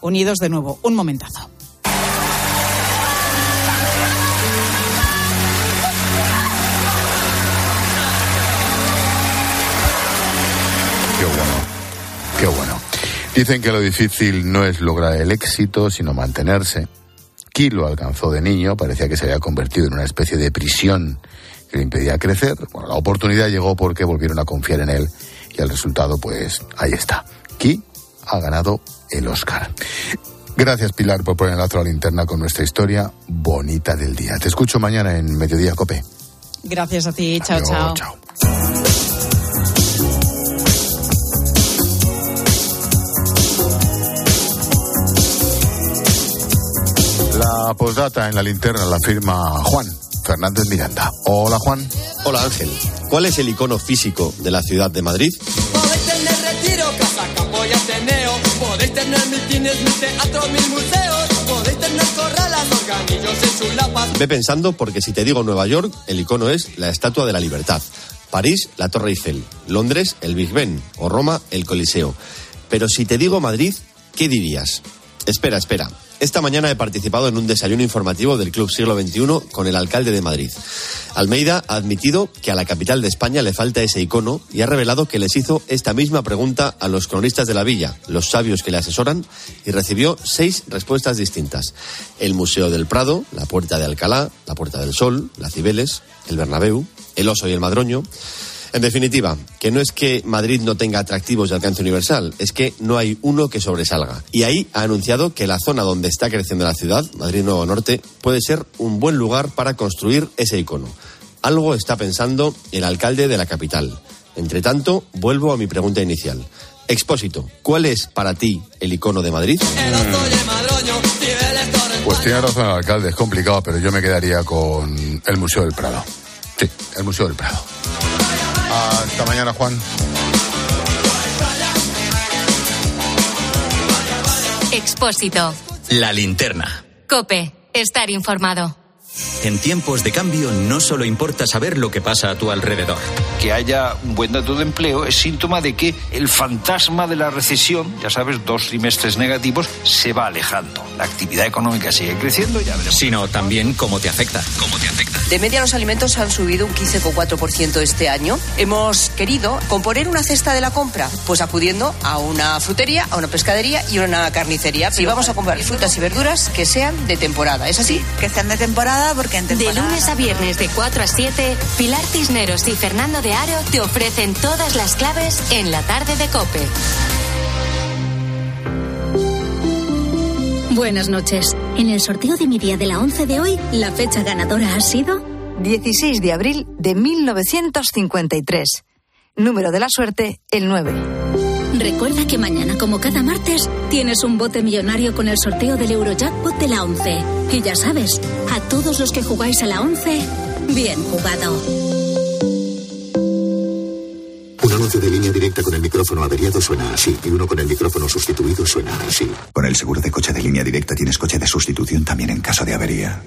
unidos de nuevo. Un momentazo. Qué bueno, qué bueno. Dicen que lo difícil no es lograr el éxito, sino mantenerse. Ki lo alcanzó de niño, parecía que se había convertido en una especie de prisión que le impedía crecer. Bueno, la oportunidad llegó porque volvieron a confiar en él y el resultado, pues, ahí está. Ki ha ganado el Oscar. Gracias, Pilar, por poner la otra linterna con nuestra historia bonita del día. Te escucho mañana en Mediodía Cope. Gracias a ti. Chao, Adiós, chao. chao. La postdata en la linterna la firma Juan Fernández Miranda. Hola, Juan. Hola Ángel, ¿cuál es el icono físico de la ciudad de Madrid? Podéis tener teatros, museos. Podéis tener corralas, en. Ve pensando porque si te digo Nueva York, el icono es la Estatua de la Libertad. París, la Torre Eiffel. Londres, el Big Ben. O Roma, el Coliseo. Pero si te digo Madrid, ¿qué dirías? Espera, espera. Esta mañana he participado en un desayuno informativo del Club Siglo XXI con el alcalde de Madrid. Almeida ha admitido que a la capital de España le falta ese icono y ha revelado que les hizo esta misma pregunta a los cronistas de la villa, los sabios que le asesoran, y recibió seis respuestas distintas. El Museo del Prado, la Puerta de Alcalá, la Puerta del Sol, la Cibeles, el Bernabéu, el Oso y el Madroño. En definitiva, que no es que Madrid no tenga atractivos de alcance universal, es que no hay uno que sobresalga. Y ahí ha anunciado que la zona donde está creciendo la ciudad, Madrid Nuevo Norte, puede ser un buen lugar para construir ese icono. Algo está pensando el alcalde de la capital. Entre tanto, vuelvo a mi pregunta inicial. Expósito, ¿cuál es para ti el icono de Madrid? Pues tiene razón el alcalde, es complicado, pero yo me quedaría con el Museo del Prado. Sí, el Museo del Prado. Hasta mañana, Juan. Expósito. La linterna. Cope. Estar informado. En tiempos de cambio no solo importa saber lo que pasa a tu alrededor. que haya un buen dato de empleo es síntoma de que el fantasma de la recesión, ya sabes, dos trimestres negativos, se va alejando. La actividad económica sigue creciendo, ya veremos. Sino también cómo te afecta. Cómo te afecta. De media los alimentos han subido un 15,4% este año. Hemos querido componer una cesta de la compra, pues acudiendo a una frutería, a una pescadería y a una carnicería. Y vamos a comprar frutas y verduras que sean de temporada. ¿Es así? que sean de temporada porque en De temporada... lunes a viernes de 4 a 7, Pilar Cisneros y Fernando de Aro te ofrecen todas las claves en la tarde de Cope. Buenas noches. En el sorteo de mi día de la 11 de hoy, la fecha ganadora ha sido 16 de abril de 1953. Número de la suerte, el 9. Recuerda que mañana, como cada martes, tienes un bote millonario con el sorteo del Eurojackpot de la 11. Y ya sabes, a todos los que jugáis a la 11, bien jugado. Un anuncio de línea directa con el micrófono averiado suena así y uno con el micrófono sustituido suena así. Con el seguro de coche de línea directa tienes coche de sustitución también en caso de avería.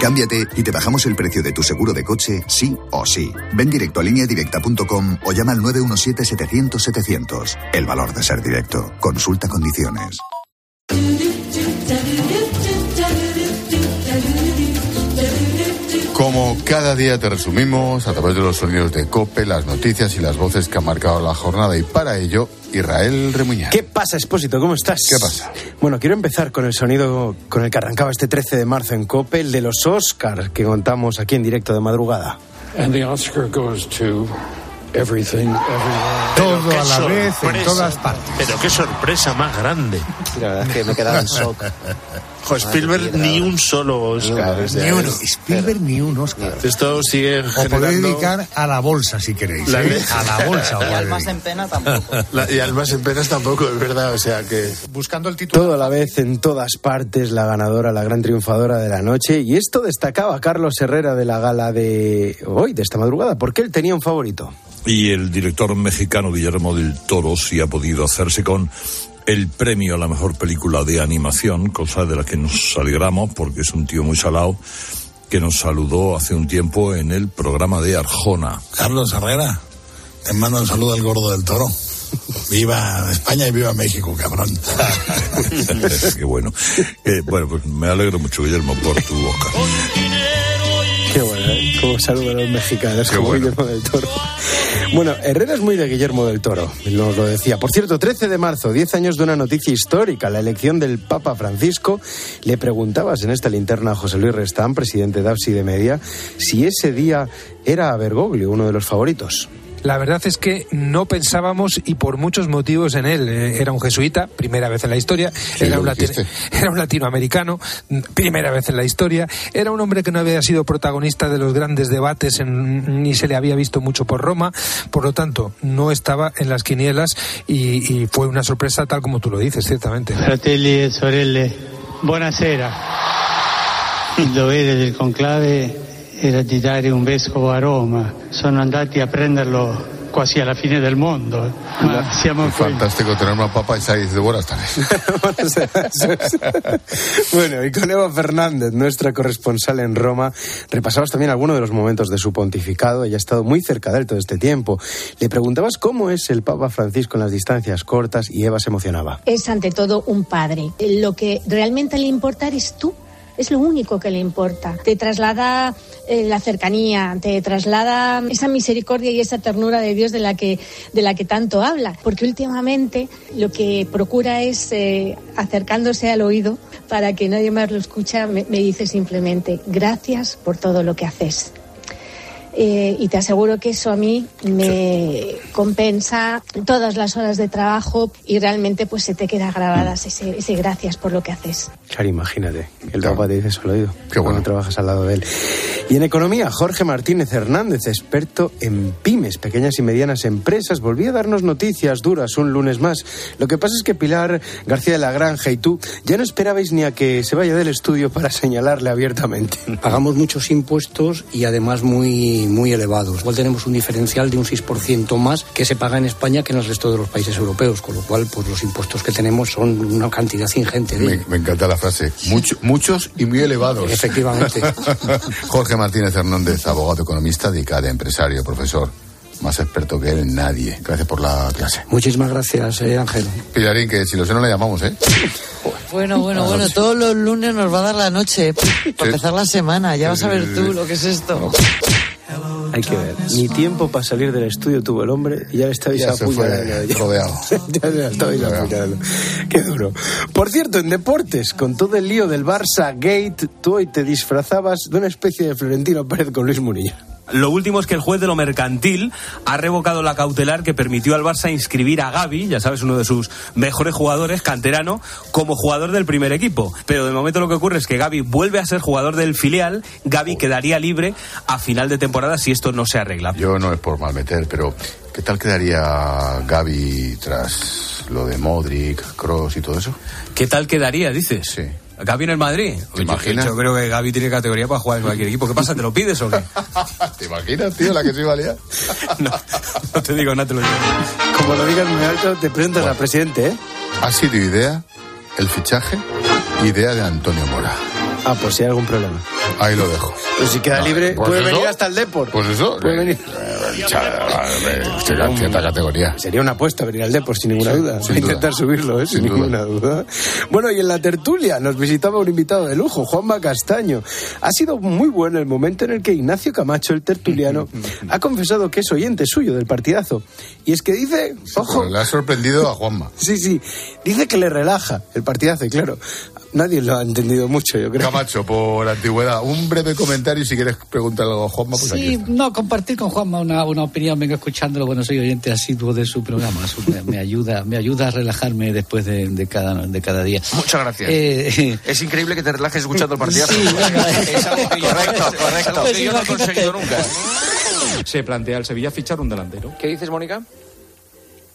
Cámbiate y te bajamos el precio de tu seguro de coche, sí o sí. Ven directo a lineadirecta.com o llama al 917-700-700. El valor de ser directo. Consulta condiciones. Como cada día te resumimos a través de los sonidos de COPE, las noticias y las voces que han marcado la jornada y para ello, Israel Remuñán. ¿Qué pasa, Expósito? ¿Cómo estás? ¿Qué pasa? Bueno, quiero empezar con el sonido con el que arrancaba este 13 de marzo en COPE, el de los Oscars que contamos aquí en directo de madrugada. And the Oscar goes to everything, everywhere. Todo a la vez, en todas partes. Pero qué sorpresa más grande. La verdad es que me he quedado en shock. Jo, Spielberg ni un solo Oscar. Ni uno. Spielberg ni un Oscar. Esto sigue O podéis generando... dedicar a la bolsa si queréis. La ¿eh? A la bolsa. Y al más en pena tampoco. La- y al más en penas tampoco, es verdad. O sea que... Buscando el título. Todo a la vez, en todas partes, la ganadora, la gran triunfadora de la noche. Y esto destacaba Carlos Herrera de la gala de hoy, de esta madrugada, porque él tenía un favorito. Y el director mexicano Guillermo del Toro sí ha podido hacerse con el premio a la mejor película de animación, cosa de la que nos alegramos porque es un tío muy salado que nos saludó hace un tiempo en el programa de Arjona. Carlos Herrera, te mando un saludo al gordo del toro. Viva España y viva México, cabrón. Qué bueno. Eh, bueno, pues me alegro mucho, Guillermo, por tu Oscar. Qué bueno, ¿eh? Como saludan a los mexicanos, como Guillermo del Toro. Bueno, Herrera es muy de Guillermo del Toro, nos lo decía. Por cierto, 13 de marzo, 10 años de una noticia histórica, la elección del Papa Francisco. Le preguntabas en esta linterna a José Luis Restán, presidente de APSI de Media, si ese día era a Bergoglio, uno de los favoritos. La verdad es que no pensábamos y por muchos motivos en él. Eh, Era un jesuita, primera vez en la historia. era, un era un latinoamericano, mm, primera vez en la historia. Era un hombre que no había sido protagonista de los grandes debates en- ni se le había visto mucho por Roma. Por lo tanto, no estaba en las quinielas y, y fue una sorpresa tal como tú lo dices, ciertamente. Fratelli e sorelle, buonasera. Il dovere del conclave era di dare un vescovo a Roma. Sono andati a prenderlo quasi alla fine del mondo. Ma siamo Es qui. fantástico tener una papa y seis de buenas tardes. Bueno, y con Eva Fernández, nuestra corresponsal en Roma, repasabas también algunos de los momentos de su pontificado. Ella ha estado muy cerca de él todo este tiempo. Le preguntabas cómo es el Papa Francisco en las distancias cortas y Eva se emocionaba. es ante todo un padre. Lo que realmente le importa eres tú. Es lo único que le importa. Te traslada eh, la cercanía, te traslada esa misericordia y esa ternura de Dios de la que, de la que tanto habla. Porque últimamente lo que procura es, eh, acercándose al oído, para que nadie más lo escucha, me, me dice simplemente, gracias por todo lo que haces. Eh, y te aseguro que eso a mí me compensa todas las horas de trabajo y realmente pues se te queda grabadas ese, ese gracias por lo que haces. Claro, imagínate, el Papa te dice eso al oído. Qué bueno. trabajas al lado de él. Y en economía, Jorge Martínez Hernández, experto en pymes, pequeñas y medianas empresas, volvía a darnos noticias duras un lunes más. Lo que pasa es que Pilar García de la Granja y tú ya no esperabais ni a que se vaya del estudio para señalarle abiertamente. Pagamos muchos impuestos y además muy, muy elevados. Igual tenemos un diferencial de un 6% más que se paga en España que en el resto de los países europeos, con lo cual pues los impuestos que tenemos son una cantidad ingente. De Me, me encanta la frase. Mucho- muchos y muy elevados. Efectivamente. Jorge Martínez Hernández, abogado economista de ICADE, empresario, profesor. Más experto que él, nadie. Gracias por la clase. Muchísimas gracias, eh, Ángel. Pilarín, que si lo sé no le llamamos, ¿eh? Bueno, bueno, Ah, bueno, sí. todos los lunes nos va a dar la noche para empezar la semana. Ya vas a ver tú lo que es esto. Hay que ver. Ni tiempo para salir del estudio tuvo el hombre y ya le estabais Ya se apuñalando. Ya- rodeado. ya le estabais apuñalando. Qué duro. Por cierto, en deportes, con todo el lío del Barça Gate, tú hoy te disfrazabas de una especie de Florentino Pérez con Luis Munilla. Lo último es que el juez de lo mercantil ha revocado la cautelar que permitió al Barça inscribir a Gaby, ya sabes, uno de sus mejores jugadores, canterano, como jugador del primer equipo. Pero de momento lo que ocurre es que Gaby vuelve a ser jugador del filial, Gaby quedaría libre a final de temporada si esto no se arregla. Yo no es por mal meter, pero ¿qué tal quedaría Gaby tras lo de Modric, Cross y todo eso? ¿Qué tal quedaría, dices? Sí. Gaby en el Madrid. ¿Te imaginas? Yo, yo creo que Gaby tiene categoría para jugar en cualquier equipo. ¿Qué pasa? ¿Te lo pides o qué? ¿Te imaginas, tío, la que se iba a liar? No te digo, no te lo digo. Como lo digas muy alto, te presentas al presidente, ¿eh? Ha sido idea, el fichaje, idea de Antonio Mora. Ah, pues si hay algún problema. Ahí lo dejo. Pues si queda libre, pues puede eso, venir hasta el Deport. Pues eso. Puede venir. Será cierta categoría. Sería una apuesta venir al Depor, sin ninguna Sí, duda. sin duda. intentar subirlo, ¿eh? sin, Sin duda. ninguna duda. Bueno, y en la tertulia nos visitaba un invitado de lujo, Juanma Castaño. Ha sido muy bueno el momento en el que Ignacio Camacho, el tertuliano, ha confesado que es oyente suyo del partidazo. Y es que dice, ojo, Pues le ha sorprendido a Juanma. sí, sí, dice que le relaja el partidazo, y claro, nadie lo ha entendido mucho, yo creo. Camacho, por antigüedad, un breve comentario si quieres preguntar algo a Juanma, pues aquí Sí, está. no, compartir con Juanma una, una opinión, vengo escuchándolo, bueno, soy oyente asiduo de su programa, eso me, me ayuda, me ayuda a relajarme después de, de cada, de cada día. Muchas gracias. Eh, es increíble que te relajes escuchando el partidazo. Sí, es algo que yo, correcto, Pues correcto. Es algo que yo no he conseguido nunca. Se plantea el Sevilla fichar un delantero. ¿Qué dices, Mónica?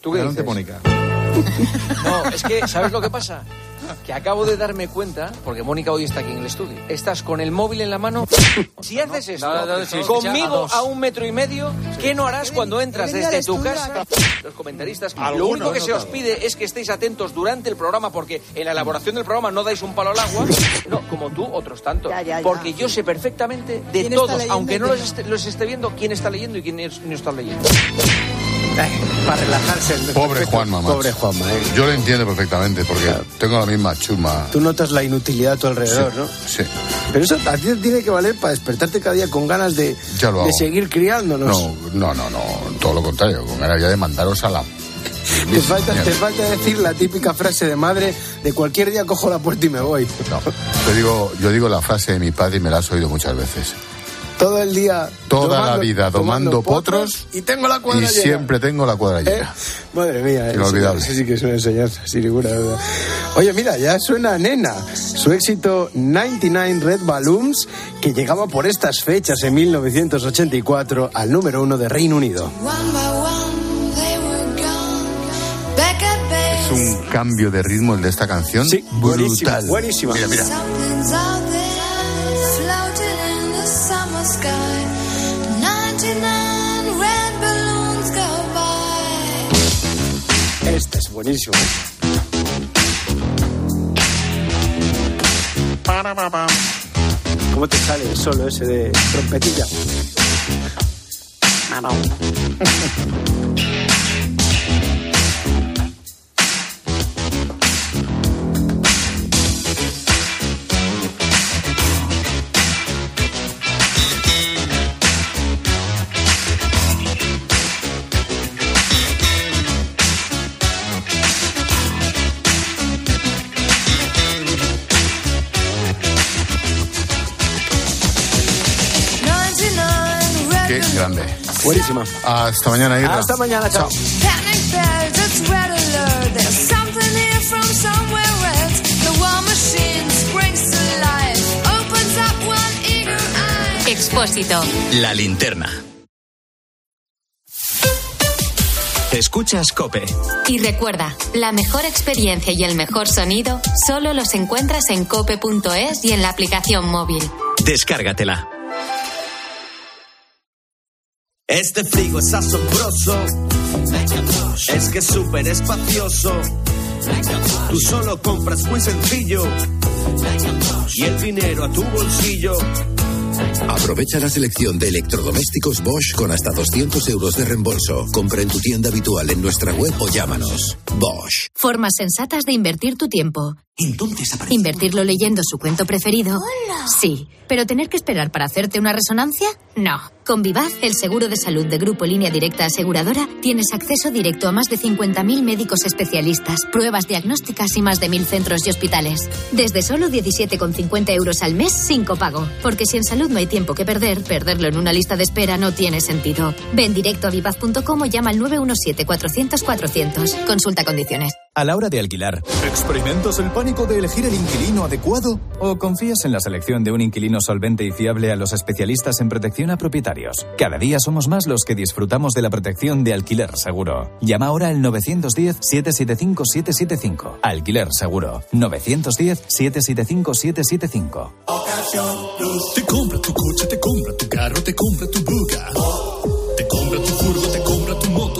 ¿Tú qué Adelante, dices? Mónica. No, es que, ¿sabes lo que pasa? Que acabo de darme cuenta, porque Mónica hoy está aquí en el estudio. Estás con el móvil en la mano. Si haces esto No, no, sí, conmigo a a un metro y medio, ¿qué no harás cuando entras desde tu casa? Los comentaristas, lo único que no se os pide es que estéis atentos durante el programa, porque en la elaboración del programa no dais un palo al agua. No, como tú, otros tantos. Ya, ya, ya. Porque yo sé perfectamente de ¿Quién está todos, aunque no los no? esté, los esté viendo, quién está leyendo y quién no está leyendo. Para relajarse. el Pobre. Juanma. Pobre Juanma, ¿eh? Yo lo entiendo perfectamente porque tengo la misma chuma. Tú notas la inutilidad a tu alrededor, Sí, ¿no? Sí. Pero eso a ti tiene que valer para despertarte cada día con ganas de, Ya lo de seguir criándonos. No, no, no, no, todo lo contrario, con ganas ya de mandaros a la... Te falta, te falta decir la típica frase de madre de cualquier día cojo la puerta y me voy. No, yo digo, yo digo la frase de mi padre y me la has oído muchas veces. Todo el día. Toda la vida domando potros Y tengo la cuadra y llena. siempre tengo la cuadra ¿Eh? llena. Madre mía, eso, Inolvidable. eso sí que es una enseñanza, sin ninguna duda. Oye, mira, ya suena Nena, su éxito 99 Red Balloons, que llegaba por estas fechas en 1984 al número uno de Reino Unido. Es un cambio de ritmo el de esta canción Sí, buenísima, brutal. buenísima. Mira, mira. Buenísimo. ¿Cómo te sale el solo ese de trompetilla? Buenísima. Hasta mañana, Irra. Hasta mañana, chao. Expósito. La linterna. Escuchas Cope. Y recuerda, la mejor experiencia y el mejor sonido solo los encuentras en cope.es y en la aplicación móvil. Descárgatela. Este frigo es asombroso. Es que es súper espacioso. Tú solo compras muy sencillo. Y el dinero a tu bolsillo. Aprovecha la selección de electrodomésticos Bosch con hasta 200 euros de reembolso. Compra en tu tienda habitual en nuestra web o llámanos. Bosch. Formas sensatas de invertir tu tiempo. ¿Invertirlo leyendo su cuento preferido? Sí. ¿Pero tener que esperar para hacerte una resonancia? No. Con Vivaz, el seguro de salud de Grupo Línea Directa Aseguradora, tienes acceso directo a más de 50.000 médicos especialistas, pruebas diagnósticas y más de 1.000 centros y hospitales. Desde solo 17,50 euros al mes sin copago. Porque si en salud no hay tiempo que perder, perderlo en una lista de espera no tiene sentido. Ven directo a vivaz.com o llama al 917-400-400. Consulta condiciones. A la hora de alquilar, ¿experimentas el pánico de elegir el inquilino adecuado? ¿O confías en la selección de un inquilino solvente y fiable a los especialistas en protección a propietarios? Cada día somos más los que disfrutamos de la protección de alquiler seguro. Llama ahora al 910-775-775. Alquiler seguro. 910-775-775. Te compra tu coche, te compra tu carro, te compra tu buga. Te compra tu furgo,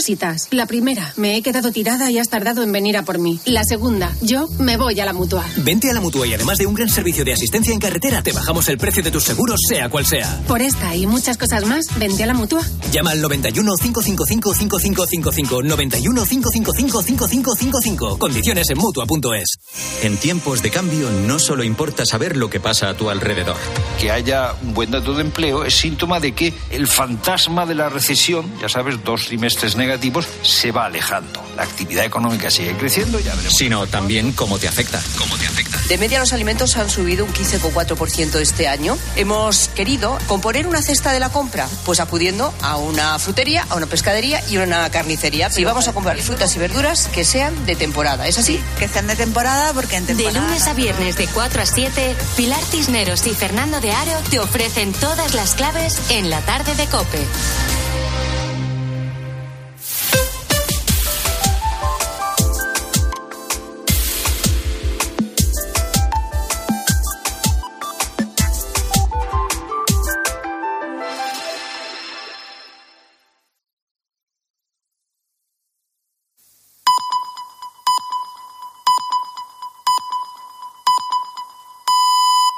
Cositas. La primera, me he quedado tirada y has tardado en venir a por mí. La segunda, yo me voy a la mutua. Vente a la mutua y además de un gran servicio de asistencia en carretera, te bajamos el precio de tus seguros, sea cual sea. Por esta y muchas cosas más, vente a la mutua. Llama al 91 555 5555 91 555 5555. Condiciones en mutua.es. En tiempos de cambio, no solo importa saber lo que pasa a tu alrededor. Que haya un buen dato de empleo es síntoma de que el fantasma de la recesión, ya sabes, dos trimestres negativos, se va alejando. La actividad económica sigue creciendo, ya veremos. Sino también cómo te afecta. Cómo te afecta. De media los alimentos han subido un 15,4% este año. Hemos querido componer una cesta de la compra, pues acudiendo a una frutería, a una pescadería y a una carnicería. Si vamos a comprar frutas y verduras que sean de temporada, ¿es así? Que sean de temporada porque en De temporada... lunes a viernes de 4 a 7, Pilar Cisneros y Fernando de Aro te ofrecen todas las claves en la tarde de Cope.